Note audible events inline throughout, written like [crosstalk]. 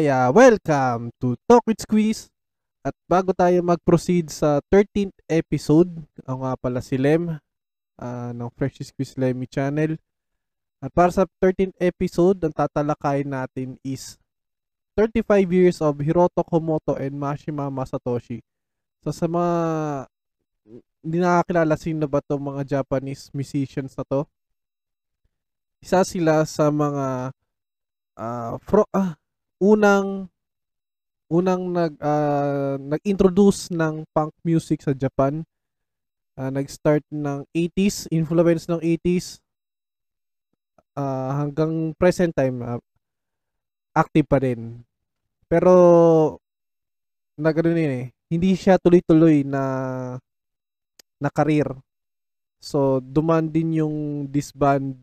kaya welcome to Talk with Squeeze. At bago tayo mag-proceed sa 13th episode, ako nga pala si Lem uh, ng Fresh Squeeze Lemmy channel. At para sa 13th episode, ang tatalakayin natin is 35 years of Hiroto Komoto and Mashima Masatoshi. So sa mga hindi nakakilala sino ba to mga Japanese musicians na to. Isa sila sa mga uh, fro, ah, unang unang nag uh, nag-introduce ng punk music sa Japan. Uh, nag-start ng 80s, influence ng 80s uh, hanggang present time uh, active pa rin. Pero nagano eh, hindi siya tuloy-tuloy na na career. So, duman din yung disband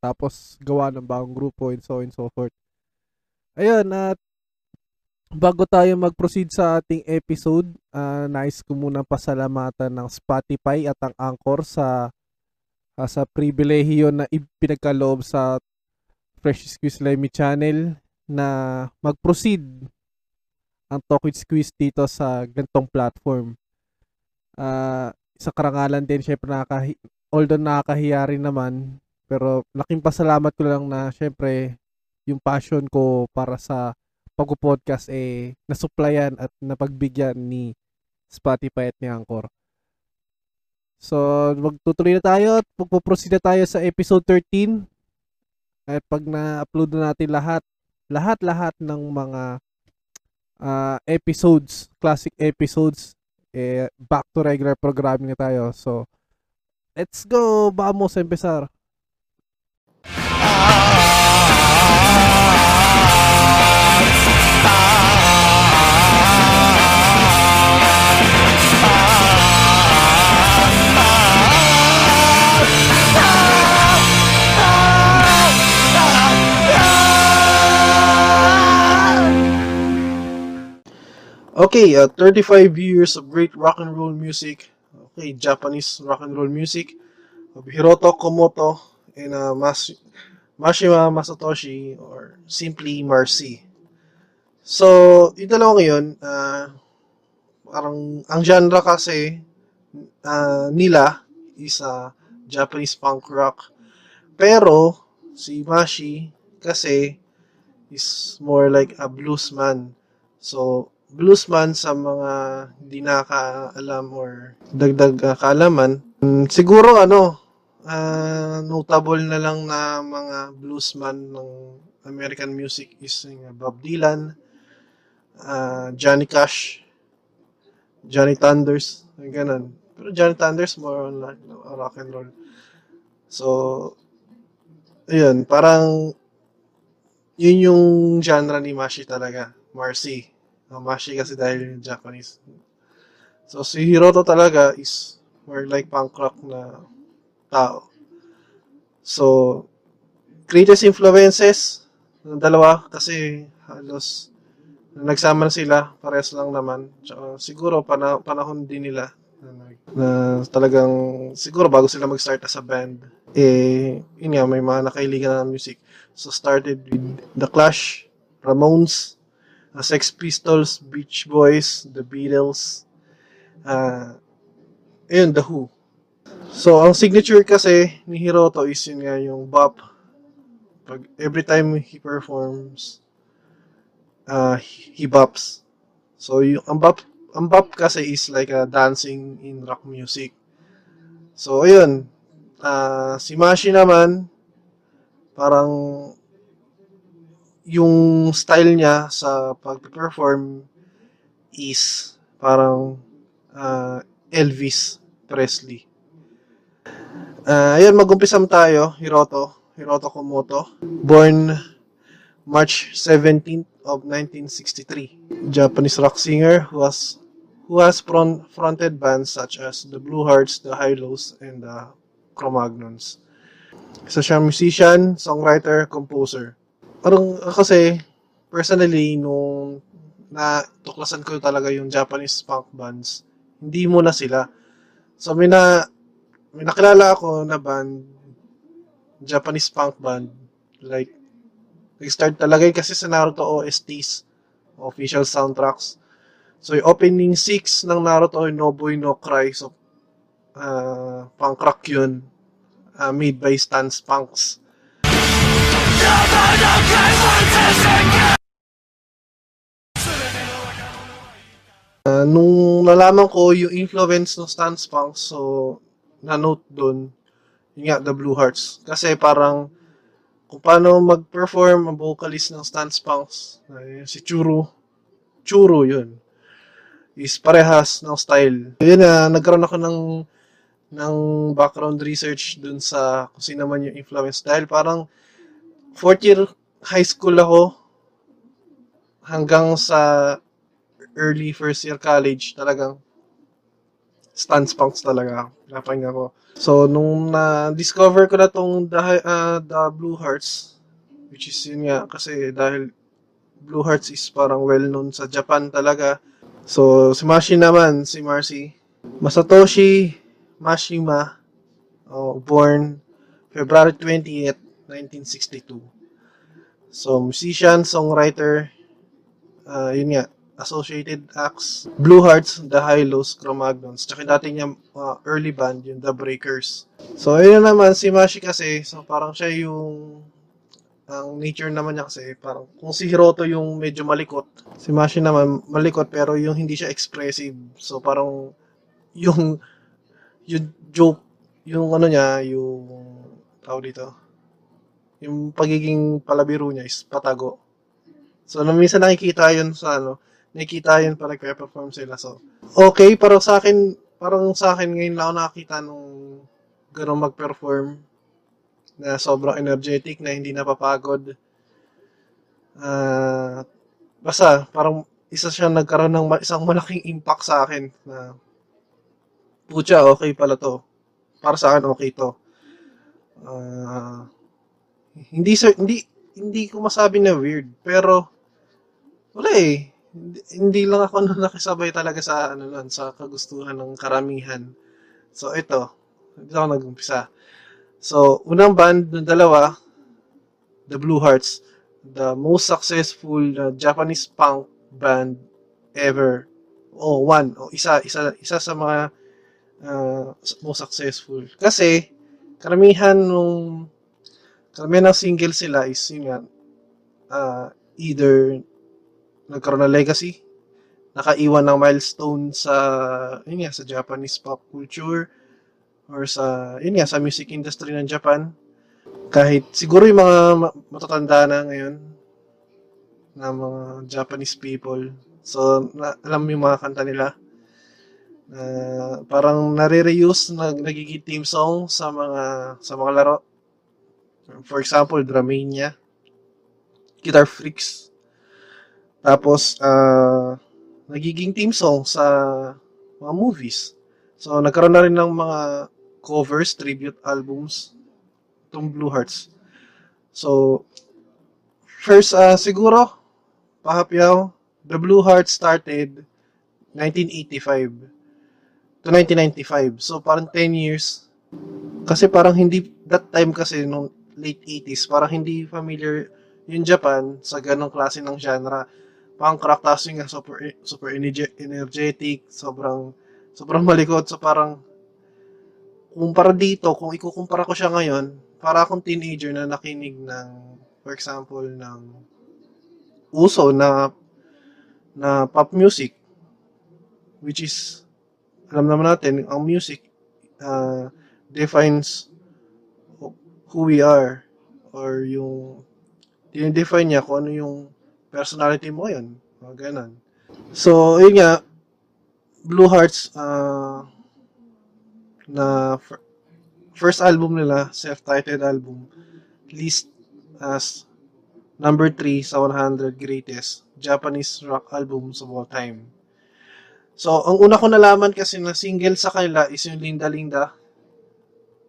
tapos gawa ng bagong grupo and so on and so forth. Ayun, at bago tayo mag-proceed sa ating episode, uh, nais ko muna pasalamatan ng Spotify at ang Anchor sa uh, sa pribilehiyo na ipinagkaloob sa Fresh Squeeze Lemmy channel na mag-proceed ang Talk with Squeeze dito sa gantong platform. Uh, sa karangalan din, syempre nakakahi although nakakahiya rin naman, pero laking pasalamat ko lang na syempre yung passion ko para sa pag-podcast eh nasupplyan at napagbigyan ni Spotify at ni Anchor. So, magtutuloy na tayo at magpo-proceed na tayo sa episode 13. At pag na-upload na natin lahat, lahat-lahat ng mga uh, episodes, classic episodes, eh, back to regular programming na tayo. So, let's go! Vamos a empezar. Okay, uh, 35 years of great rock and roll music. Okay, Japanese rock and roll music of Hiroto Komoto and uh, Mas Mashima Masatoshi or simply Marcy. So, yung dalawa ngayon, uh, parang ang genre kasi uh, nila is uh, Japanese punk rock. Pero, si Mashi kasi is more like a bluesman. So, bluesman sa mga hindi nakaalam or dagdag uh, kaalaman, um, siguro ano, uh, notable na lang na mga bluesman ng American music is uh, Bob Dylan, uh, Johnny Cash, Johnny Thunders, ganun. Pero Johnny Thunders more on like, rock and roll. So, ayun, parang yun yung genre ni Mashi talaga, Marcy. Mashi kasi dahil Japanese. So, si Hiroto talaga is more like punk rock na tao. So, greatest influences ng dalawa kasi halos nagsama na sila, parehas lang naman. Tsaka, siguro pana, panahon din nila na, na talagang siguro bago sila mag-start as a band eh yun nga may mga nakailigan ng music so started with The Clash Ramones uh, Sex Pistols Beach Boys The Beatles uh, ayun The Who So, ang signature kasi ni Hiroto is yun nga yung bop. Pag, every time he performs, uh, he bops. So, yung, ang bop, ang bop kasi is like a dancing in rock music. So, ayun. Uh, si Mashi naman, parang yung style niya sa pag-perform is parang uh, Elvis Presley. Uh, ayun, mag-umpisam tayo, Hiroto, Hiroto Komoto. Born March 17th of 1963. Japanese rock singer who has who has front, fronted bands such as the Blue Hearts, the Hilos, and the Cro-Magnons. Isa siyang musician, songwriter, composer. Parang kasi, personally, nung na tuklasan ko talaga yung Japanese punk bands, hindi mo na sila. So, may na, may nakilala ako na band, Japanese punk band, like, Nag-start talaga yun kasi sa Naruto OSTs, official soundtracks. So, yung opening 6 ng Naruto, yung No Boy No Cry. So, uh, punk rock yun. Uh, made by Stance Punks. Uh, nung nalaman ko yung influence ng Stance Punks, so, na-note dun, yun nga, The Blue Hearts. Kasi parang, kung paano mag-perform ang vocalist ng Stance Punks, uh, si Churu, Churu yun, is parehas ng style. Yun na, nagkaroon ako ng ng background research dun sa kung sino man yung influence dahil parang fourth year high school ako hanggang sa early first year college talagang stance punks talaga napahinga ko. So nung na-discover ko na tong the, uh, the Blue Hearts which is yun nga kasi dahil Blue Hearts is parang well known sa Japan talaga. So si Mashi naman si Marcy. Masatoshi Mashima, oh, born February 28, 1962. So, musician, songwriter, uh, yun nga, associated acts, Blue Hearts, The High-Lows, Cro-Magnons, tsaka dati niya uh, early band, yung The Breakers. So, ayun naman, si Mashi kasi, so parang siya yung ang nature naman niya kasi parang kung si Hiroto yung medyo malikot, si Mashi naman malikot pero yung hindi siya expressive. So parang yung yung joke, yung ano niya, yung tawag dito, yung pagiging palabiro niya is patago. So, minsan nakikita yun sa ano, nakikita yun pag nagpe-perform sila. So, okay, pero sa akin, parang sa akin ngayon lang ako nakakita nung gano'ng mag-perform na sobrang energetic, na hindi napapagod. Uh, basta, parang isa siya nagkaroon ng isang malaking impact sa akin na Pucha, okay pala to. Para sa akin, okay to. Uh, hindi, sir, hindi, hindi ko masabi na weird, pero, wala eh. Hindi, hindi lang ako [laughs] na nakisabay talaga sa, ano lang, sa kagustuhan ng karamihan. So, ito. Dito ako nag-umpisa. So, unang band ng dalawa, The Blue Hearts, the most successful uh, Japanese punk band ever. Oh, one. Oh, isa, isa, isa sa mga uh, most successful. Kasi, karamihan nung karamihan ng single sila is yun nga, uh, either nagkaroon ng legacy, nakaiwan ng milestone sa yun nga, sa Japanese pop culture or sa yun nga, sa music industry ng Japan. Kahit siguro yung mga matatanda na ngayon na mga Japanese people. So, na, alam mo yung mga kanta nila uh, parang nare-reuse na nagiging team song sa mga sa mga laro. For example, Dramania, Guitar Freaks. Tapos uh, nagiging team song sa mga movies. So nagkaroon na rin ng mga covers, tribute albums itong Blue Hearts. So first uh, siguro pahapyaw, the Blue Hearts started 1985 to 1995. So, parang 10 years. Kasi parang hindi, that time kasi, nung late 80s, parang hindi familiar yung Japan sa ganong klase ng genre. Punk rock, tapos yung super, super energetic, sobrang, sobrang malikot. So, parang, kumpara dito, kung ikukumpara ko siya ngayon, para akong teenager na nakinig ng, for example, ng uso na na pop music which is alam naman natin, ang music uh, defines who we are or yung dinidefine niya kung ano yung personality mo ngayon. Mga ganun. So, yun nga, Blue Hearts, uh, na first album nila, self-titled album, list as number 3 sa 100 greatest Japanese rock albums of all time. So, ang una ko nalaman kasi na single sa kanila is yung Linda Linda.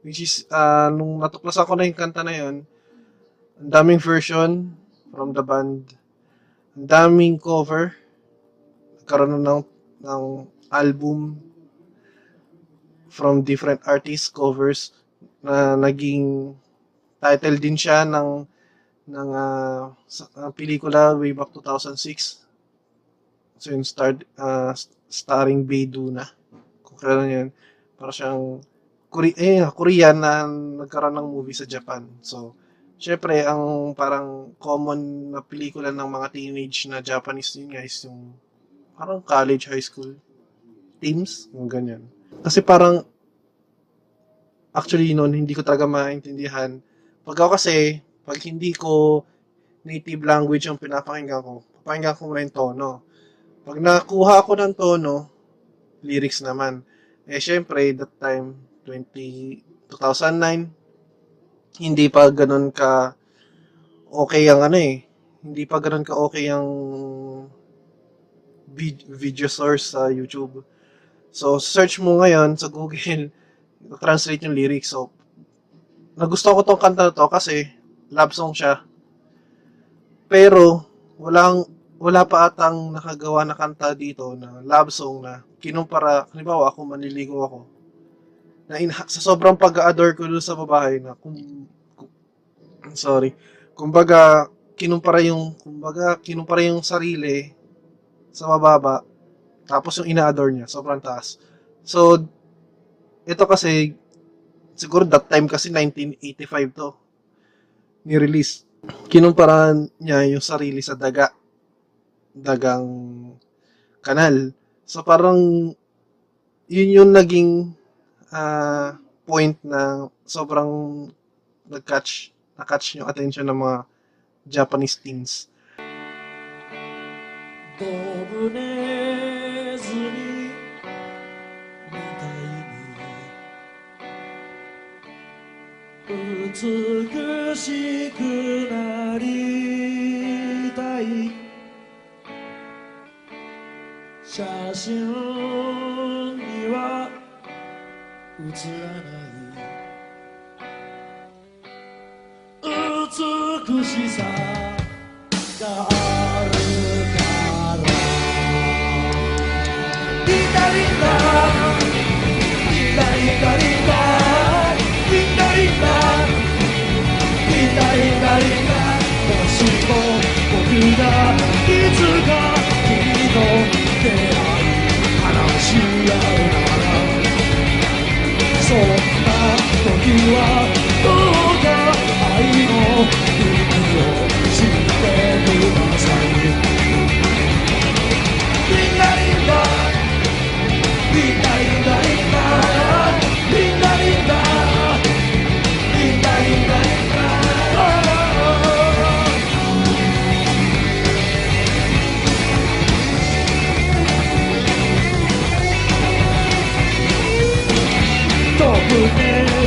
Which is, uh, nung natuklas ako na yung kanta na yun, ang daming version from the band. Ang daming cover. Nagkaroon na ng, ng album from different artists covers na naging title din siya ng ng uh, pelikula way back 2006. So yung start, uh, starring Beiduna. Kung kailan yun, para siyang Korea, eh, Korean na nagkaroon ng movie sa Japan. So, syempre, ang parang common na pelikula ng mga teenage na Japanese yun guys, yung parang college, high school teams, yung ganyan. Kasi parang, actually noon, hindi ko talaga maintindihan. Pag ako kasi, pag hindi ko native language ang pinapakinggan ko, pakinggan ko muna yung tono. Pag nakuha ko ng tono, lyrics naman. Eh, syempre, that time, 20, 2009, hindi pa ganun ka okay ang ano eh. Hindi pa ganun ka okay ang video source sa YouTube. So, search mo ngayon sa Google, [laughs] translate yung lyrics. So, nagusto ko tong kanta na to kasi love song siya. Pero, walang, wala pa atang nakagawa na kanta dito na love song na kinumpara, halimbawa ako, manliligo ako, na in, sa sobrang pag-adore ko doon sa babae na kung, kung sorry, kumbaga kinumpara yung kumbaga kinumpara yung sarili sa mababa tapos yung ina-adore niya sobrang taas. So ito kasi siguro that time kasi 1985 to ni-release. Kinumpara niya yung sarili sa daga dagang kanal. So parang yun yung naging point na sobrang nag-catch, na-catch yung attention ng mga Japanese teens. 飛ぶねずにみた不见，呜，足可惜。you are.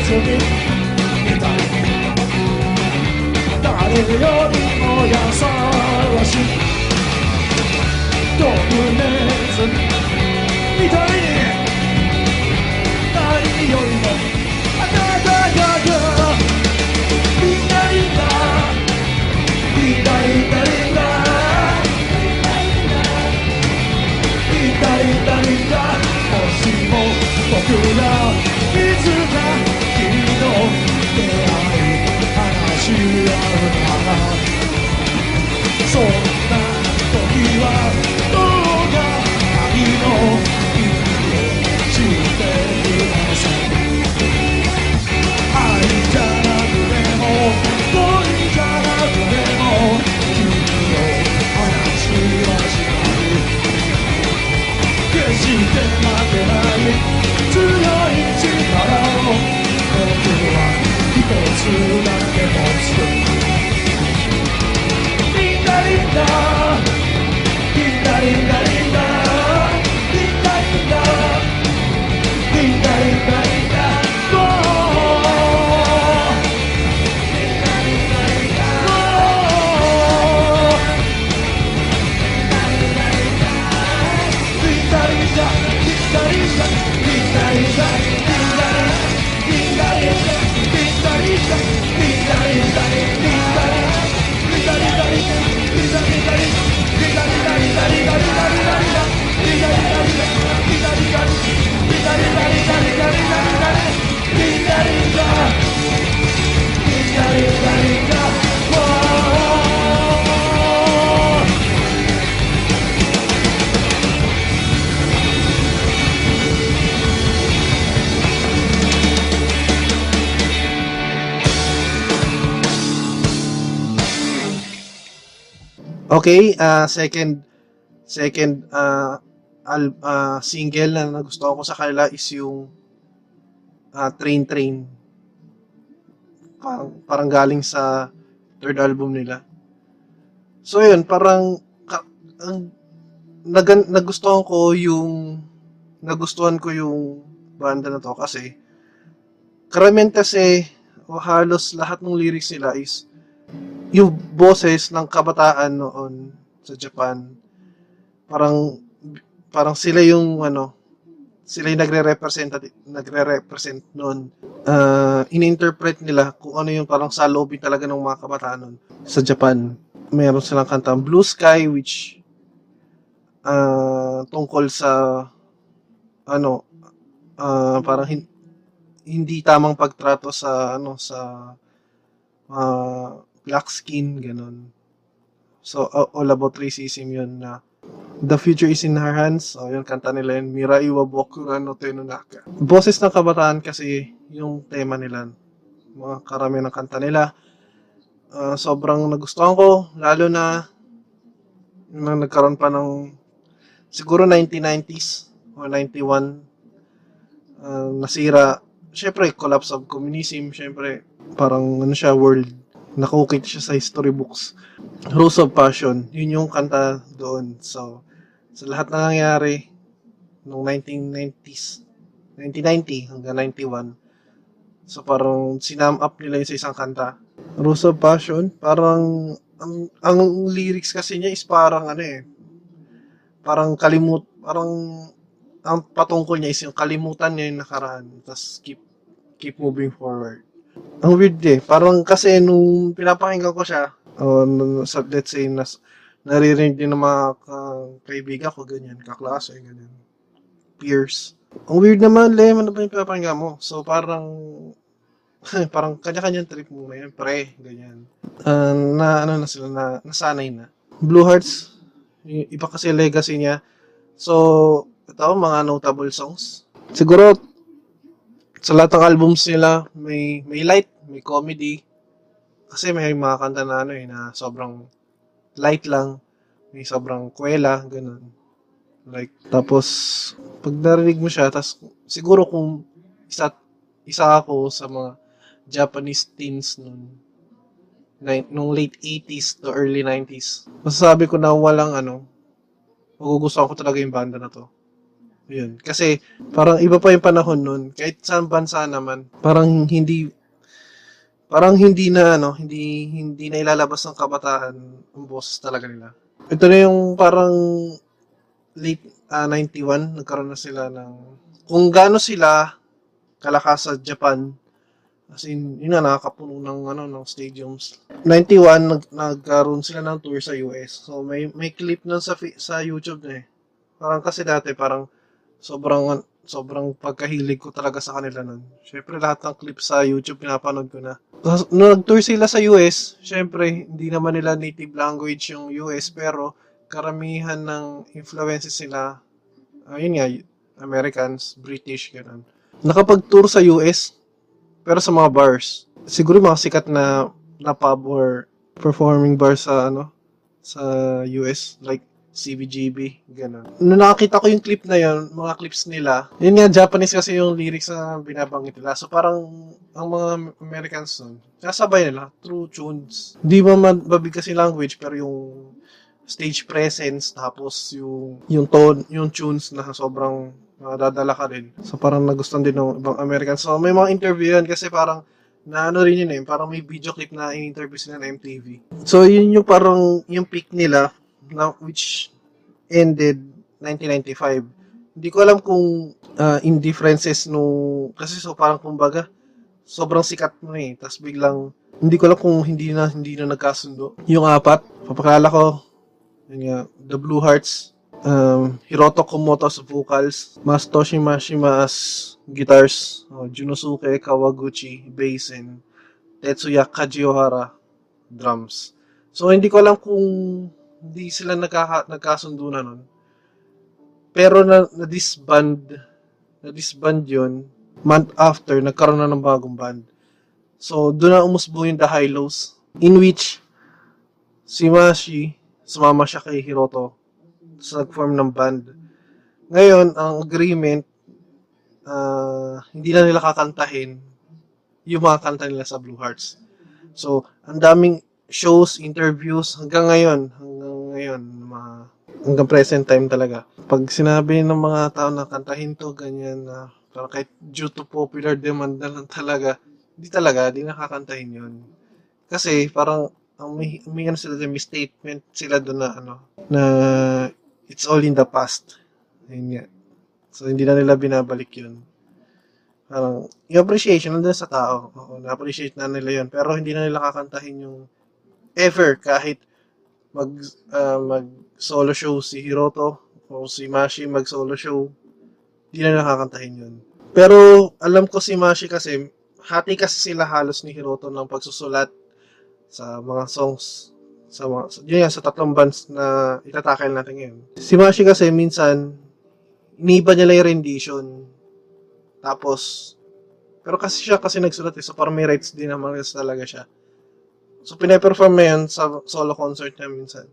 た誰よりも優しい。ドブネズみたい。に何よりもあなたがみい。ない。んなみんなみんなみんなみんなみんななもしも僕らい。つか Okay, ah second second ah al- ah, single na nagustuhan ko sa kanila is yung ah, Train Train. Parang, parang galing sa third album nila. So yun, parang ka, ang nagan, nagustuhan ko yung nagustuhan ko yung banda na to kasi karamihan kasi o halos lahat ng lyrics nila is yung boses ng kabataan noon sa Japan parang parang sila yung ano sila yung nagre-represent nagre-represent noon. Uh, in-interpret nila kung ano yung parang salobin talaga ng mga kabataan noon. Sa Japan meron silang kantang Blue Sky which uh, tungkol sa ano uh, parang hin- hindi tamang pagtrato sa ano sa uh, black skin ganun so uh, all about racism yun na The future is in her hands. O, yun, kanta nila yun. Mirai wa boku ga no tenonaka. Boses ng kabataan kasi yung tema nila. Mga karami ng kanta nila. Ah, sobrang nagustuhan ko. Lalo na nung nagkaroon pa ng siguro 1990s o 91 ah, nasira. Siyempre, collapse of communism. Siyempre, parang ano siya, world. Nakukit siya sa history books. Rose of Passion, yun yung kanta doon. So, sa lahat na nangyari noong 1990s, 1990 hanggang 91, so parang sinam up nila yun sa isang kanta. Rose of Passion, parang ang, ang lyrics kasi niya is parang ano eh, parang kalimut, parang ang patungkol niya is yung kalimutan niya yung nakaraan, tapos keep keep moving forward. Ang weird eh, parang kasi nung pinapakinggan ko siya, o uh, sa let's say nas naririnig din ng mga ka- kaibigan ko ganyan, kaklase ganyan. Peers. Ang weird naman, Lem, ano ba yung pinapakinggan mo? So parang [laughs] parang kanya-kanyang trip muna yan, pre, ganyan. Ah, na ano na sila na nasanay na. Blue Hearts, iba kasi legacy niya. So, ito mga notable songs. Siguro sa lahat ng albums nila, may may light, may comedy, kasi may mga kanta na ano eh, na sobrang light lang. May sobrang kwela, ganun. Like, tapos, pag narinig mo siya, tas siguro kung isa, isa ako sa mga Japanese teens ni- nung late 80s to early 90s, masasabi ko na walang ano, magugustuhan ko talaga yung banda na to. Yun. Kasi, parang iba pa yung panahon nun. Kahit saan bansa naman, parang hindi parang hindi na ano, hindi hindi na ilalabas ng kabataan ang boses talaga nila. Ito na yung parang late ah, 91 nagkaroon na sila ng kung gaano sila kalakas sa Japan as in yun na nakakapuno ng ano ng stadiums 91 nag, nagkaroon sila ng tour sa US so may may clip nun sa sa YouTube na eh parang kasi dati parang sobrang sobrang pagkahilig ko talaga sa kanila nun. Syempre lahat ng clips sa YouTube pinapanood ko na. Nung nag-tour sila sa US, syempre hindi naman nila native language yung US pero karamihan ng influences nila ayun nga Americans, British ganun. Nakapag-tour sa US pero sa mga bars. Siguro mga sikat na na pub or performing bars sa ano sa US like CBGB, gano'n. Nung nakakita ko yung clip na yun, mga clips nila, yun nga, Japanese kasi yung lyrics na binabanggit nila. So parang, ang mga Americans nun, kasabay nila, through tunes. Hindi ba mabigkas yung language, pero yung stage presence, tapos yung, yung tone, yung tunes na sobrang nadadala ka rin. So parang nagustuhan din ng ibang Americans. So may mga interview yan kasi parang, na ano rin yun eh, parang may video clip na in-interview sila ng MTV. So yun yung parang, yung peak nila, na which ended 1995. Hindi ko alam kung uh, indifferences nung kasi so parang kumbaga sobrang sikat mo eh. Tapos biglang hindi ko alam kung hindi na hindi na nagkasundo. Yung apat, papakilala ko yun nga, The Blue Hearts, um, Hiroto Komoto sa vocals, Mastoshi Mashima as guitars, uh, Junosuke Kawaguchi bass and Tetsuya Kajiohara drums. So hindi ko alam kung hindi sila nagkaka, nagkasundo na nun. Pero na, na-disband, na-disband yun, month after, nagkaroon na ng bagong band. So, doon na umusbo yung The High Lows, in which si Mashi sumama siya kay Hiroto. Tapos nag-form ng band. Ngayon, ang agreement, ah, hindi na nila kakantahin yung mga kanta nila sa Blue Hearts. So, ang daming shows, interviews, hanggang ngayon, hanggang ngayon, mga, hanggang present time talaga. Pag sinabi ng mga tao na kantahin to, ganyan na, parang kahit due to popular demand na lang talaga, hindi talaga, di nakakantahin yun. Kasi, parang, ang may, may ano sila, may statement sila doon na, ano, na, it's all in the past. Ayun nga. So, hindi na nila binabalik yun. Parang, yung appreciation nandun sa tao. Oo, na-appreciate na nila yun. Pero hindi na nila kakantahin yung ever kahit mag ah, mag solo show si Hiroto o si Mashi mag solo show hindi na nila kakantahin yun. Pero alam ko si Mashi kasi hati kasi sila halos ni Hiroto ng pagsusulat sa mga songs sa mga yun yan, sa tatlong bands na itatakil natin ngayon. Si Mashi kasi minsan iniba niya lang yung rendition. Tapos, pero kasi siya kasi nagsulat eh, so parang may rights din naman kasi talaga siya. So, pinaperform na yan sa solo concert niya minsan.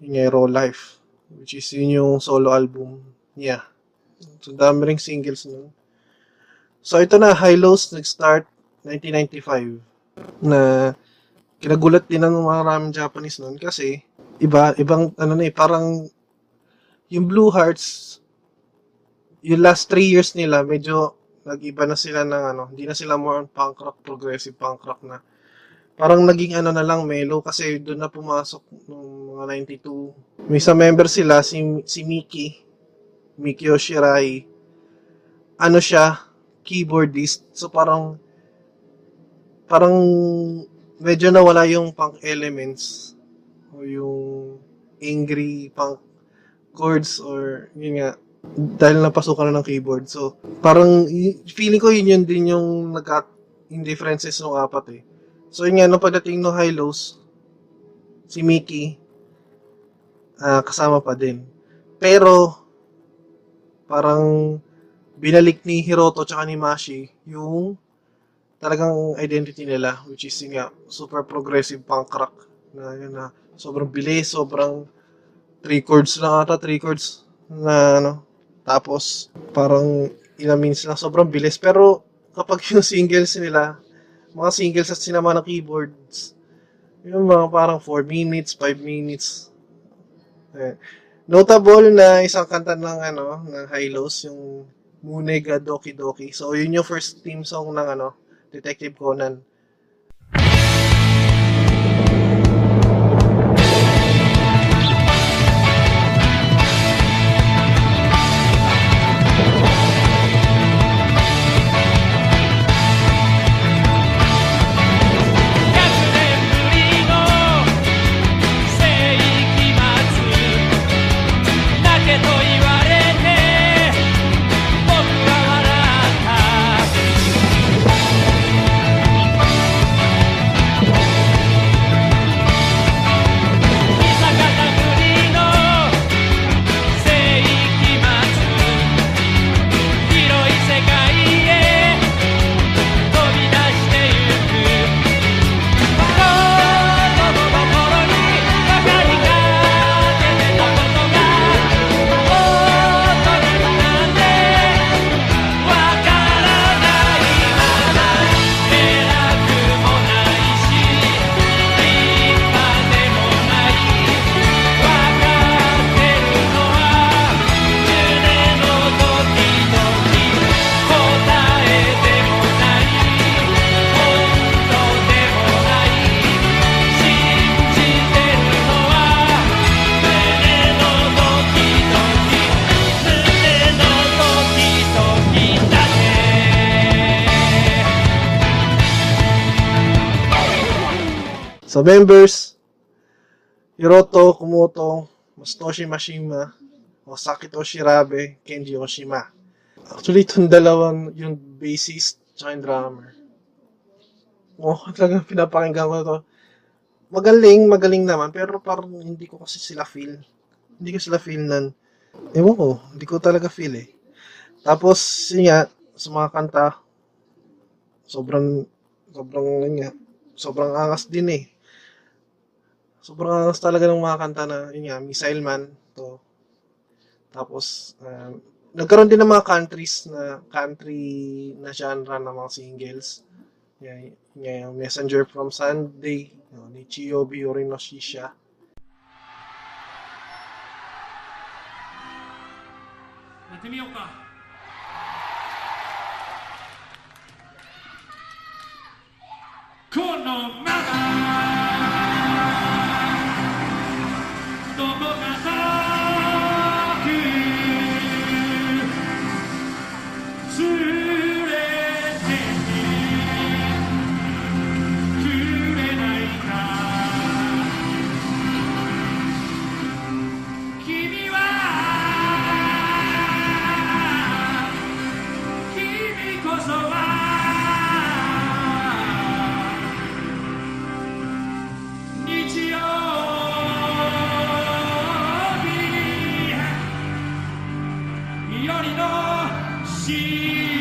Yung Raw Life. Which is yun yung solo album niya. So, dami ring singles nun. So, ito na, High Lows nag-start 1995 na kinagulat din ng maraming Japanese nun kasi iba, ibang, ano na eh, parang yung Blue Hearts, yung last three years nila, medyo nag-iba na sila ng ano, hindi na sila more punk rock, progressive punk rock na. Parang naging ano na lang, mellow kasi doon na pumasok nung mga 92. May isang member sila, si, si Miki, Miki Yoshirai. Ano siya, keyboardist. So parang, parang medyo nawala yung punk elements o yung angry punk chords or yun nga dahil napasukan na ng keyboard. So, parang feeling ko yun yun din yung nagka yung differences ng apat eh. So, yun nga, nung pagdating ng high lows, si Mickey, ah, kasama pa din. Pero, parang binalik ni Hiroto tsaka ni Mashi yung talagang identity nila, which is yun nga, super progressive punk rock na yun na sobrang bilis, sobrang three chords lang ata, three chords na ano, tapos parang ilang minutes lang, sobrang bilis. Pero kapag yung singles nila, mga singles at sinama ng keyboards, yung mga parang 4 minutes, 5 minutes. Eh, Notable na isang kanta ng ano, ng High Lows, yung Munega Doki Doki. So, yun yung first theme song ng ano, Detective Conan.100 So, members, Hiroto Kumoto, Mastoshi Mashima, Osakito Shirabe, Kenji Oshima. Actually, itong dalawang, yung bassist, tsaka yung drummer. Oh, [laughs] talagang pinapakinggan ko to. Magaling, magaling naman, pero parang hindi ko kasi sila feel. Hindi ko sila feel nan. Ewan ko, hindi ko talaga feel eh. Tapos, yun nga, sa mga kanta, sobrang, sobrang, yun nga, sobrang angas din eh. Sobrang angas talaga ng mga kanta na, yun nga, Missile Man, to. Tapos, um, nagkaroon din ng mga countries na country na genre ng mga singles. Yan, yan, Messenger from Sunday, yun, ni Chiyobi Urinoshisha. Natimiyo ka! このまま Toma, mata. し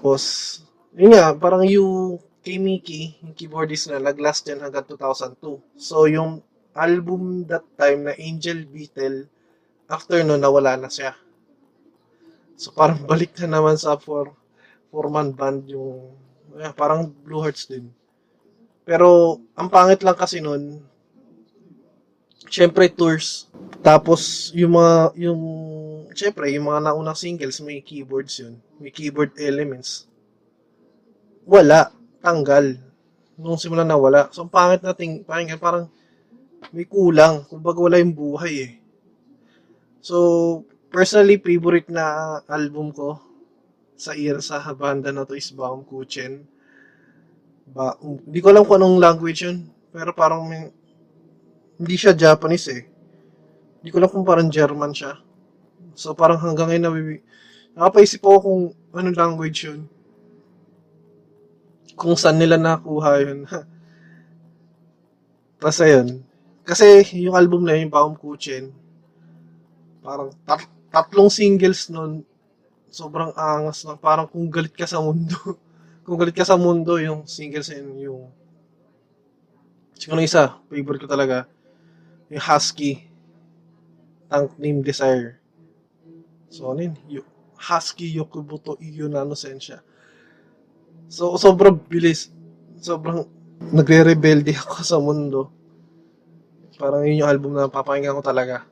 Tapos, yun nga, parang yung kay Mickey, yung keyboardist na nag-last yan hanggang 2002. So, yung album that time na Angel Beetle, after no, nawala na siya. So, parang [laughs] balik na naman sa four, four-man band yung, eh, parang Blue Hearts din. Pero, ang pangit lang kasi nun, syempre tours. Tapos, yung mga, yung, syempre, yung mga naunang singles, may keyboards yun. May keyboard elements. Wala. Tanggal. Nung simula na wala. So, ang pangit nating, pakinggan, parang, may kulang. Kumbaga wala yung buhay eh. So, personally, favorite na album ko sa era sa banda na to is Baum Kuchen. Ba, hindi ko alam kung anong language yun. Pero parang may, hindi siya Japanese eh. Hindi ko alam kung parang German siya. So parang hanggang ngayon nabibi, nakapaisip ako kung anong language yun. Kung saan nila nakuha yun. [laughs] Tapos ayun. Kasi yung album na yun, yung Baum Kuchen, parang tat- tatlong singles nun, sobrang angas na. Parang kung galit ka sa mundo. [laughs] kung galit ka sa mundo, yung singles yun, yung Siguro isa, favorite ko talaga, yung Husky, Tank Name Desire. So, ano yun? Yu- Husky Yokubuto Iyo Nano. So, sobrang bilis. Sobrang nagre-rebelde ako [laughs] sa mundo. Parang yun yung album na papakinggan ko talaga.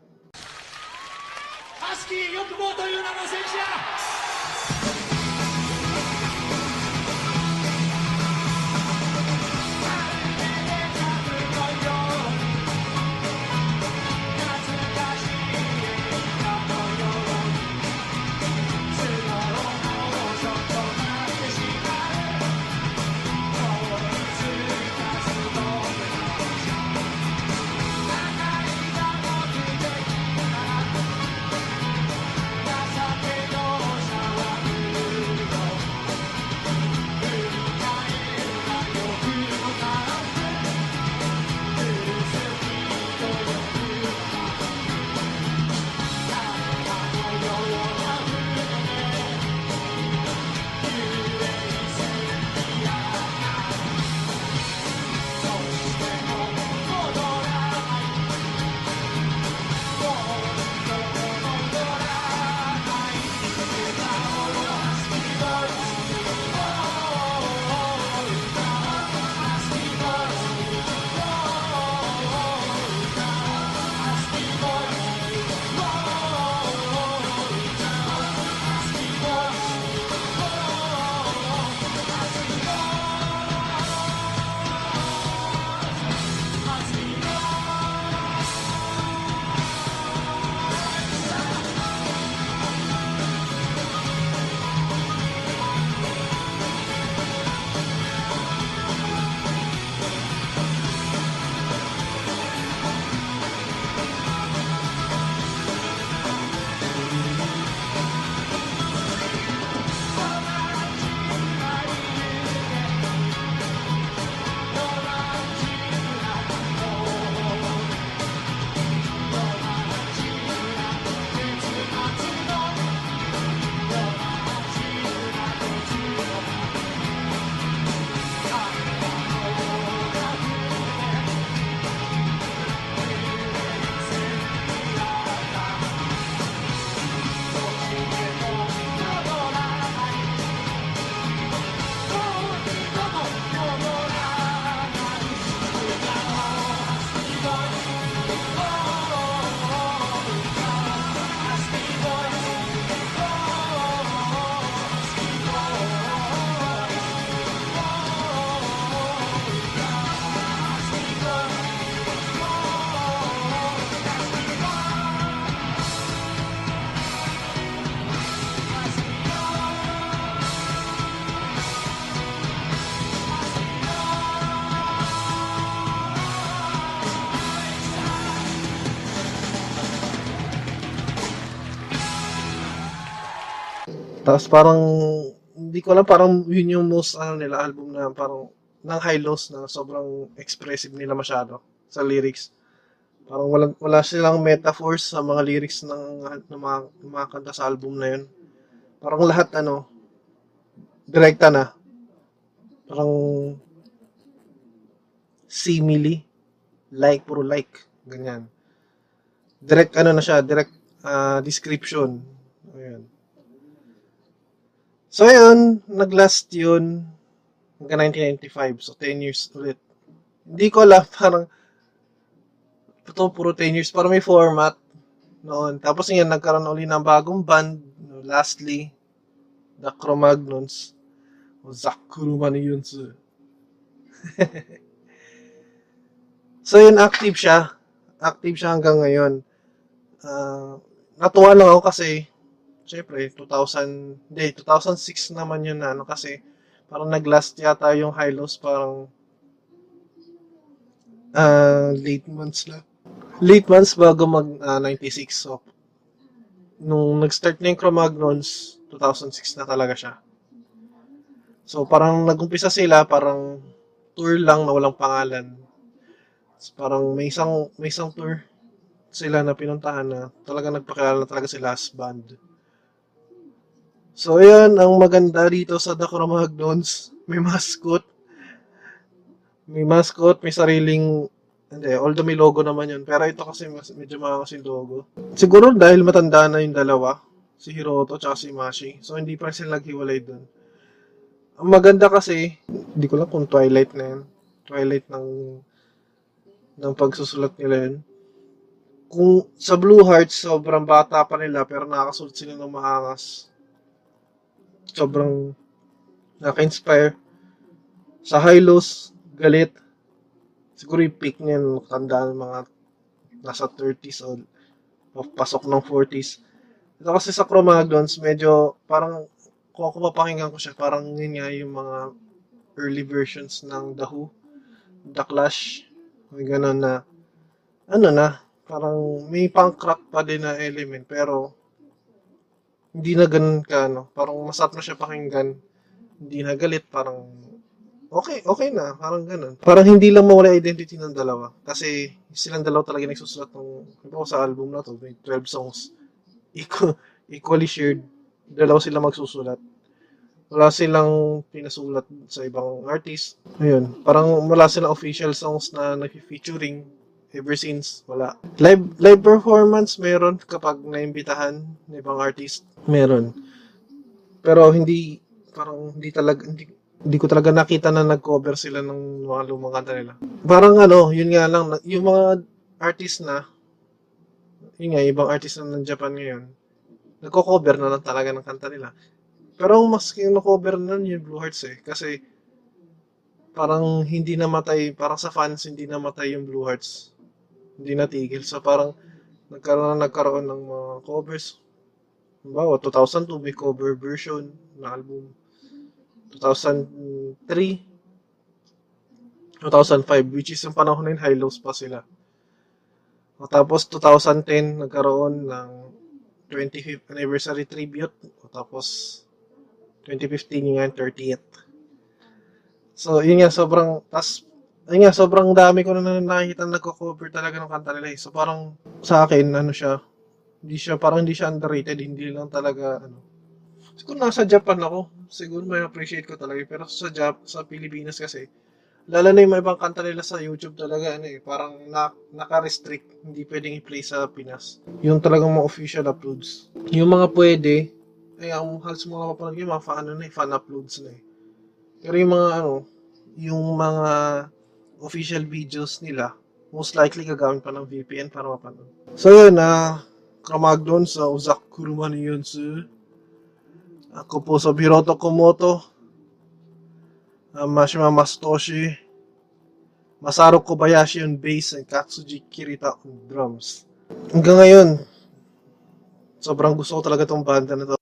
Tapos parang, hindi ko alam, parang yun yung most, ano nila, album na parang, ng high lows na sobrang expressive nila masyado sa lyrics. Parang wala, wala silang metaphors sa mga lyrics ng, ng, mga, ng mga kanta sa album na yun. Parang lahat, ano, direkta na. Parang simile. Like, puro like. Ganyan. Direct ano na siya, direct ah, description. So, ayun, nag-last yun hanggang 1995. So, 10 years ulit. Hindi ko alam, [laughs] parang ito, puro 10 years. Parang may format noon. Tapos ngayon, nagkaroon uli ng bagong band. No, lastly, The Cro-Magnons. O Zakuru Maniyunsu. [laughs] so, yun, active siya. Active siya hanggang ngayon. Ah, natuwa lang ako kasi, syempre, 2000, hindi, 2006 naman yun na, ano, kasi, parang nag-last yata yung Hylos, parang, ah, late months lang. Late months bago mag ah, 96. So, nung nag-start na yung Cro-Magnons, 2006 na talaga siya. So, parang nag-umpisa sila, parang tour lang na walang pangalan. So, parang may isang, may isang tour sila na pinuntahan na talaga nagpakilala na talaga sila as band. So, ayan, ang maganda dito sa The Cro-Magnons, may mascot. May mascot, may sariling hindi, although may logo naman yun. Pero ito kasi mas, medyo maangas yung logo. Siguro dahil matanda na yung dalawa, si Hiroto at si Mashi. So hindi pa sila naghiwalay dun. Ang maganda kasi, hindi ko lang kung Twilight na yun. Twilight ng ng pagsusulat nila yun. Kung sa Blue Hearts, sobrang bata pa nila pero nakakasulat sila ng maangas. Sobrang naka-inspire. Sa Hylos, galit, siguro yung peak niyan, tanda ng mga nasa 30s o pasok ng 40s. Ito kasi sa Cro-Magnons, medyo parang kung ako mapakinggan ko siya, parang yun nga yung mga early versions ng The Who, The Clash, may ganun na, ano na, parang may punk rock pa din na element, pero hindi na ganun ka, no? Parang masarap na siya pakinggan, hindi na galit, parang okay, okay na, parang ganun. Parang hindi lang mawala identity ng dalawa. Kasi silang dalawa talaga nagsusulat ng, halimbawa sa album na to, may 12 songs, equal, [laughs] equally shared, dalawa sila magsusulat. Wala silang pinasulat sa ibang artist. Ayun, parang wala silang official songs na nag-featuring ever since. Wala. Live live performance meron kapag naimbitahan ng ibang artist. Meron. Pero hindi parang hindi talaga hindi hindi ko talaga nakita na nag-cover sila ng mga lumang kanta nila. Parang ano, yun nga lang, yung mga artist na, yun nga, ibang artist na ng Japan ngayon, nagko-cover na lang talaga ng kanta nila. Pero ang mas kino-cover na yung Blue Hearts eh. Kasi, parang hindi namatay, parang sa fans, hindi namatay yung Blue Hearts. Hindi natigil. So, parang, nagkaroon na nagkaroon ng mga covers. Bawa, 2002 may cover version na album. 2003, 2005, which is yung panahon na yun, high lows pa sila. Tapos 2010, nagkaroon ng 25th anniversary tribute. Tapos 2015 yung nga yung 30th. So, yun nga, sobrang, tas, yun nga, sobrang dami ko na nakikita na nagko-cover talaga ng kanta nila eh. So, parang, sa akin, ano siya, hindi siya, parang hindi siya underrated, hindi lang talaga, ano, Siguro nasa Japan ako. Siguro may appreciate ko talaga. Pero sa Jap sa Pilipinas kasi, lalo na yung mga ibang kanta nila sa YouTube talaga, ano eh, parang na, naka-restrict. Hindi pwedeng i-play sa Pinas. Yung talagang mga official uploads. Yung mga pwede, ay ang halos mga kapanood yung mga fan, ano eh, fan uploads na eh. Pero yung mga ano, yung mga official videos nila, most likely gagamit pa ng VPN para mapanood. So yun, na uh, Cro-Magnon sa Ozak Kurumani yun sa ako po sa Hiroto Komoto, uh, Mashima Mastoshi, Masaru Kobayashi on bass, and Katsuji Kirita on drums. Hanggang ngayon, sobrang gusto ko talaga tong banda na to.「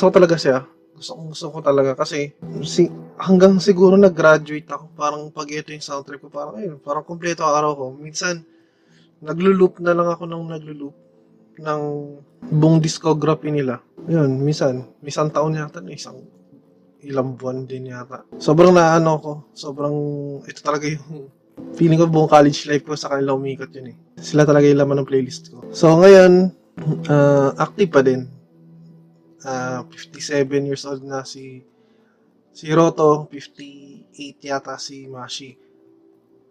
gusto ko talaga siya. Gusto ko, gusto ko talaga kasi si, hanggang siguro nag-graduate ako, parang pag ito yung soundtrack ko, parang ayun, parang kompleto ang araw ko. Minsan, naglo-loop na lang ako ng naglo-loop ng buong discography nila. Yun, minsan, isang taon yata, isang ilang buwan din yata. Sobrang naano ko, sobrang, ito talaga yung feeling ko buong college life ko sa kanila umikot yun eh. Sila talaga yung laman ng playlist ko. So ngayon, ah, active pa din. Ah, 57 years old na si si Roto, 58 yata si Mashi.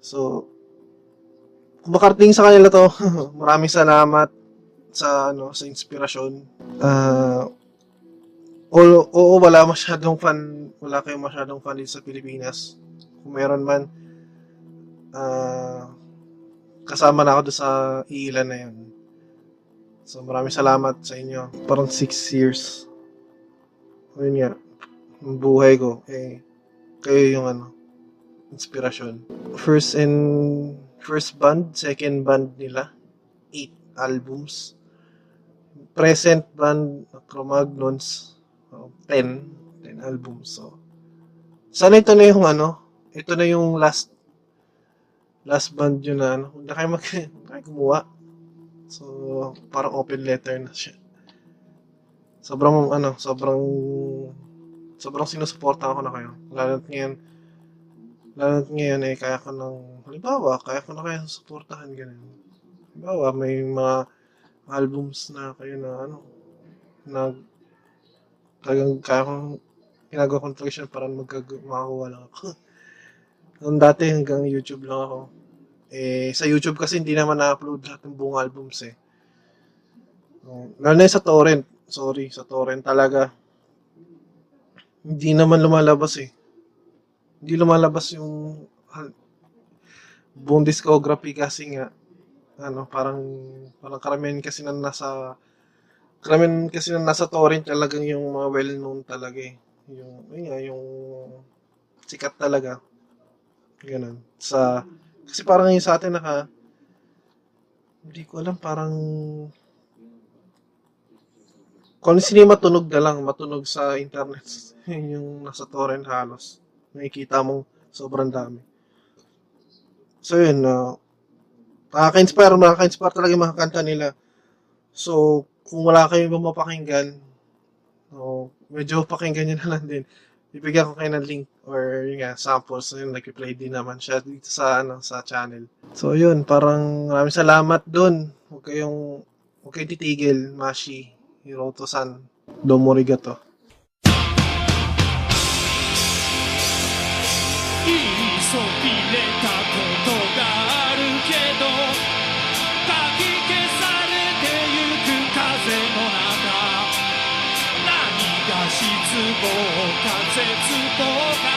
So, kung makarating sa kanila to, [laughs] maraming salamat sa ano sa inspirasyon. Ah, oo, oo, wala masyadong fan, wala kayong masyadong fan dito sa Pilipinas. Kung meron man, ah, kasama na ako doon sa iilan na yun. So, maraming salamat sa inyo. Parang six years. Ayun nga, ang buhay ko, eh, kayo yung ano, inspirasyon. First and, first band, second band nila, eight albums. Present band, Cro-Magnons, oh, 10, 10 albums. So, sana ito na yung ano, ito na yung last last band yun na ano, na kayo mag [laughs] kayo. So, parang open letter na siya. Sobrang ano, sobrang sobrang sinusuporta ko na kayo. Lalo ngayon, lalo ngayon eh, kaya ko ng, halimbawa, kaya ko na kayo suportahan ganun. Halimbawa, may mga albums na kayo na ano, na talagang kaya kong ginagawa kong para magkag- makakuha lang ako. [laughs] Noong dati hanggang YouTube lang ako. Eh, sa YouTube kasi hindi naman na-upload lahat ng buong albums eh. Um, lalo na sa torrent. Sorry, sa torrent talaga. Hindi naman lumalabas eh. Hindi lumalabas yung hal- buong discography kasi nga ano, parang parang karamihan kasi na nasa karamihan kasi na nasa torrent talagang yung mga well-known talaga eh. Yung, yun nga, yung sikat talaga. Ganun. Sa, kasi parang yung sa atin naka, hindi ko alam, parang, kung ano sino yung matunog na lang, matunog sa internet, [laughs] yun yung nasa torrent halos. Nakikita mong sobrang dami. So yun, uh, nakaka-inspire, nakaka-inspire talaga yung mga kanta nila. So, kung wala kayong mapakinggan, oh, medyo pakinggan nyo na lang din. Bibigyan ko kayo ng link or yun nga, samples. Yun, nag-play din naman siya dito sa, ano, sa channel. So, yun, parang maraming salamat dun. Huwag kayong, huwag kayong titigil, Mashi, Hiroto-san, Domorigato. 言望か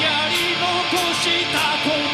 やり残したこと。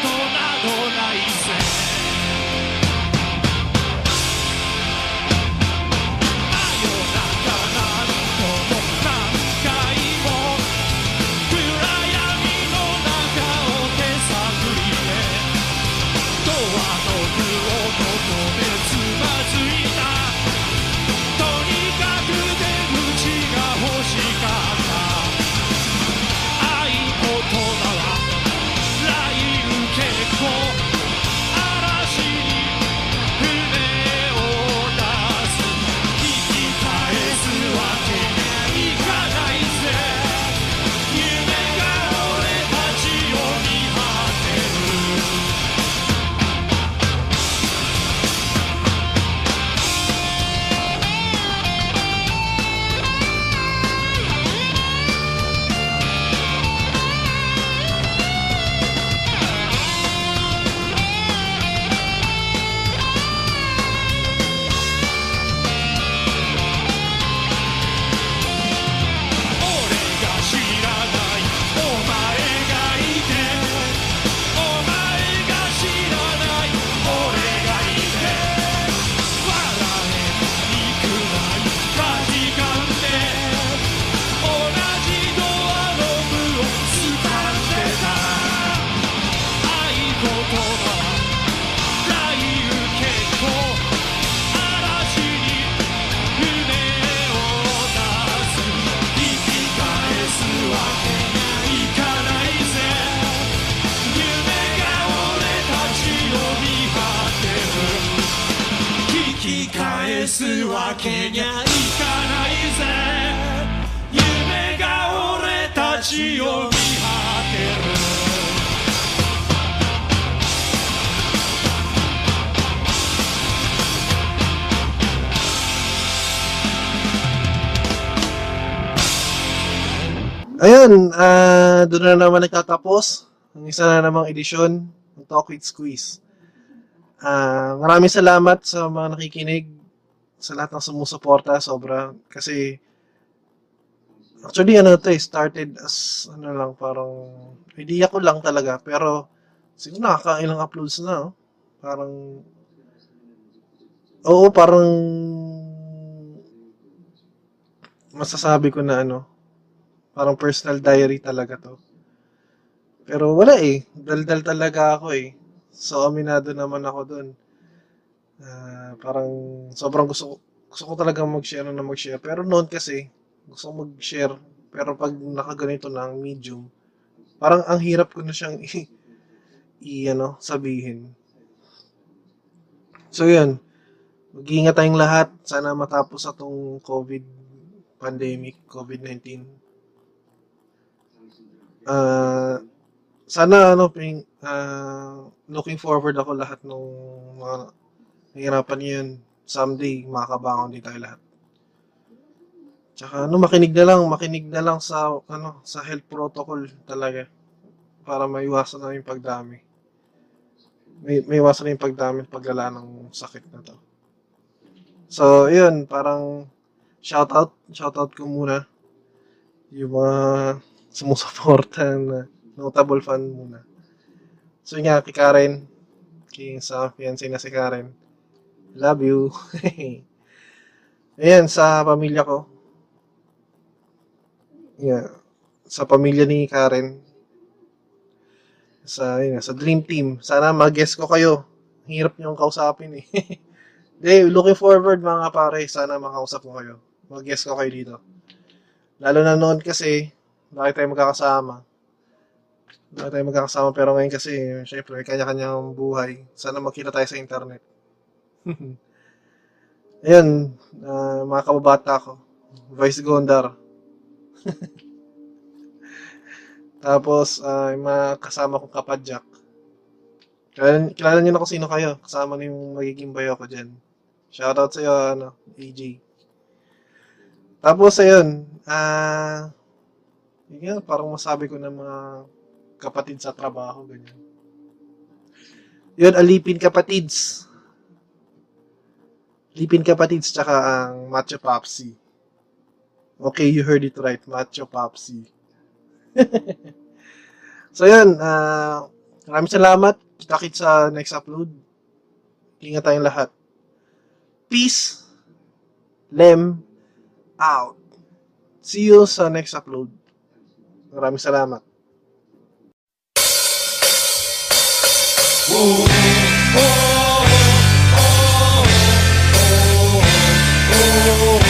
Ah doon na naman nagtatapos ang isa na namang edisyon ng Talk with Squeeze. Ah, maraming salamat sa mga nakikinig, sa lahat ng sumusuporta, sobra. Kasi, actually, ano to eh, started as, ano lang, parang, idea ko lang talaga. Pero, siguro nakakailang uploads na, oh. Parang, oo, parang, masasabi ko na ano, parang personal diary talaga to. Pero wala eh. Daldal talaga ako eh. So, aminado naman ako dun. Ah, parang sobrang gusto ko, gusto ko talaga mag-share na mag-share. Pero noon kasi, gusto ko mag-share. Pero pag nakaganito na ang medium, parang ang hirap ko na siyang [laughs] i, i ano, sabihin. So, yun. Mag-iingat tayong lahat. Sana matapos atong COVID pandemic, COVID-19. Ah, sana ano ping ah, looking forward ako lahat ng mga nahihirapan niyan someday makakabangon din tayo lahat. Tsaka ano makinig na lang, makinig na lang sa ano sa health protocol talaga para maiwasan na yung pagdami. May may iwasan na yung pagdami paglala ng sakit na to. So, yun, parang shoutout, shoutout ko muna yung mga sumusuporta [laughs] na notable fan muna. So yun nga, kay Karen, kay sa fiancé na si Karen, love you. [laughs] Ayan, sa pamilya ko. Yeah, sa pamilya ni Karen. Sa, yun, sa Dream Team. Sana mag-guess ko kayo. Hirap niyong kausapin eh. [laughs] Hey, looking forward mga pare. Sana makausap ko kayo. Mag-guess ko kayo dito. Lalo na noon kasi, bakit tayo magkakasama? Bakit tayo magkakasama? Pero ngayon kasi, syempre, may kanya-kanyang buhay. Sana makita tayo sa internet. [laughs] Ayun, ah, mga kababata ko. Vice Gondar. [laughs] Tapos, ah, yung mga kasama kong kapadyak. Kilala, kilala niyo na kung sino kayo. Kasama na yung magiging bayo ko dyan. Shoutout sa'yo, ano, AJ. Tapos, ayun, ah, yun nga, parang masabi ko ng mga kapatid sa trabaho, ganyan. Yun, alipin kapatids. Alipin kapatids, tsaka ang Macho Popsi. Okay, you heard it right, Macho Popsi. [laughs] so, yun, ah, maraming salamat. Kita-kits sa next upload. Ingat tayong lahat. Peace. Lem. Out. See you sa next upload. Maraming salamat. Oh, oh, oh, oh, oh, oh, oh.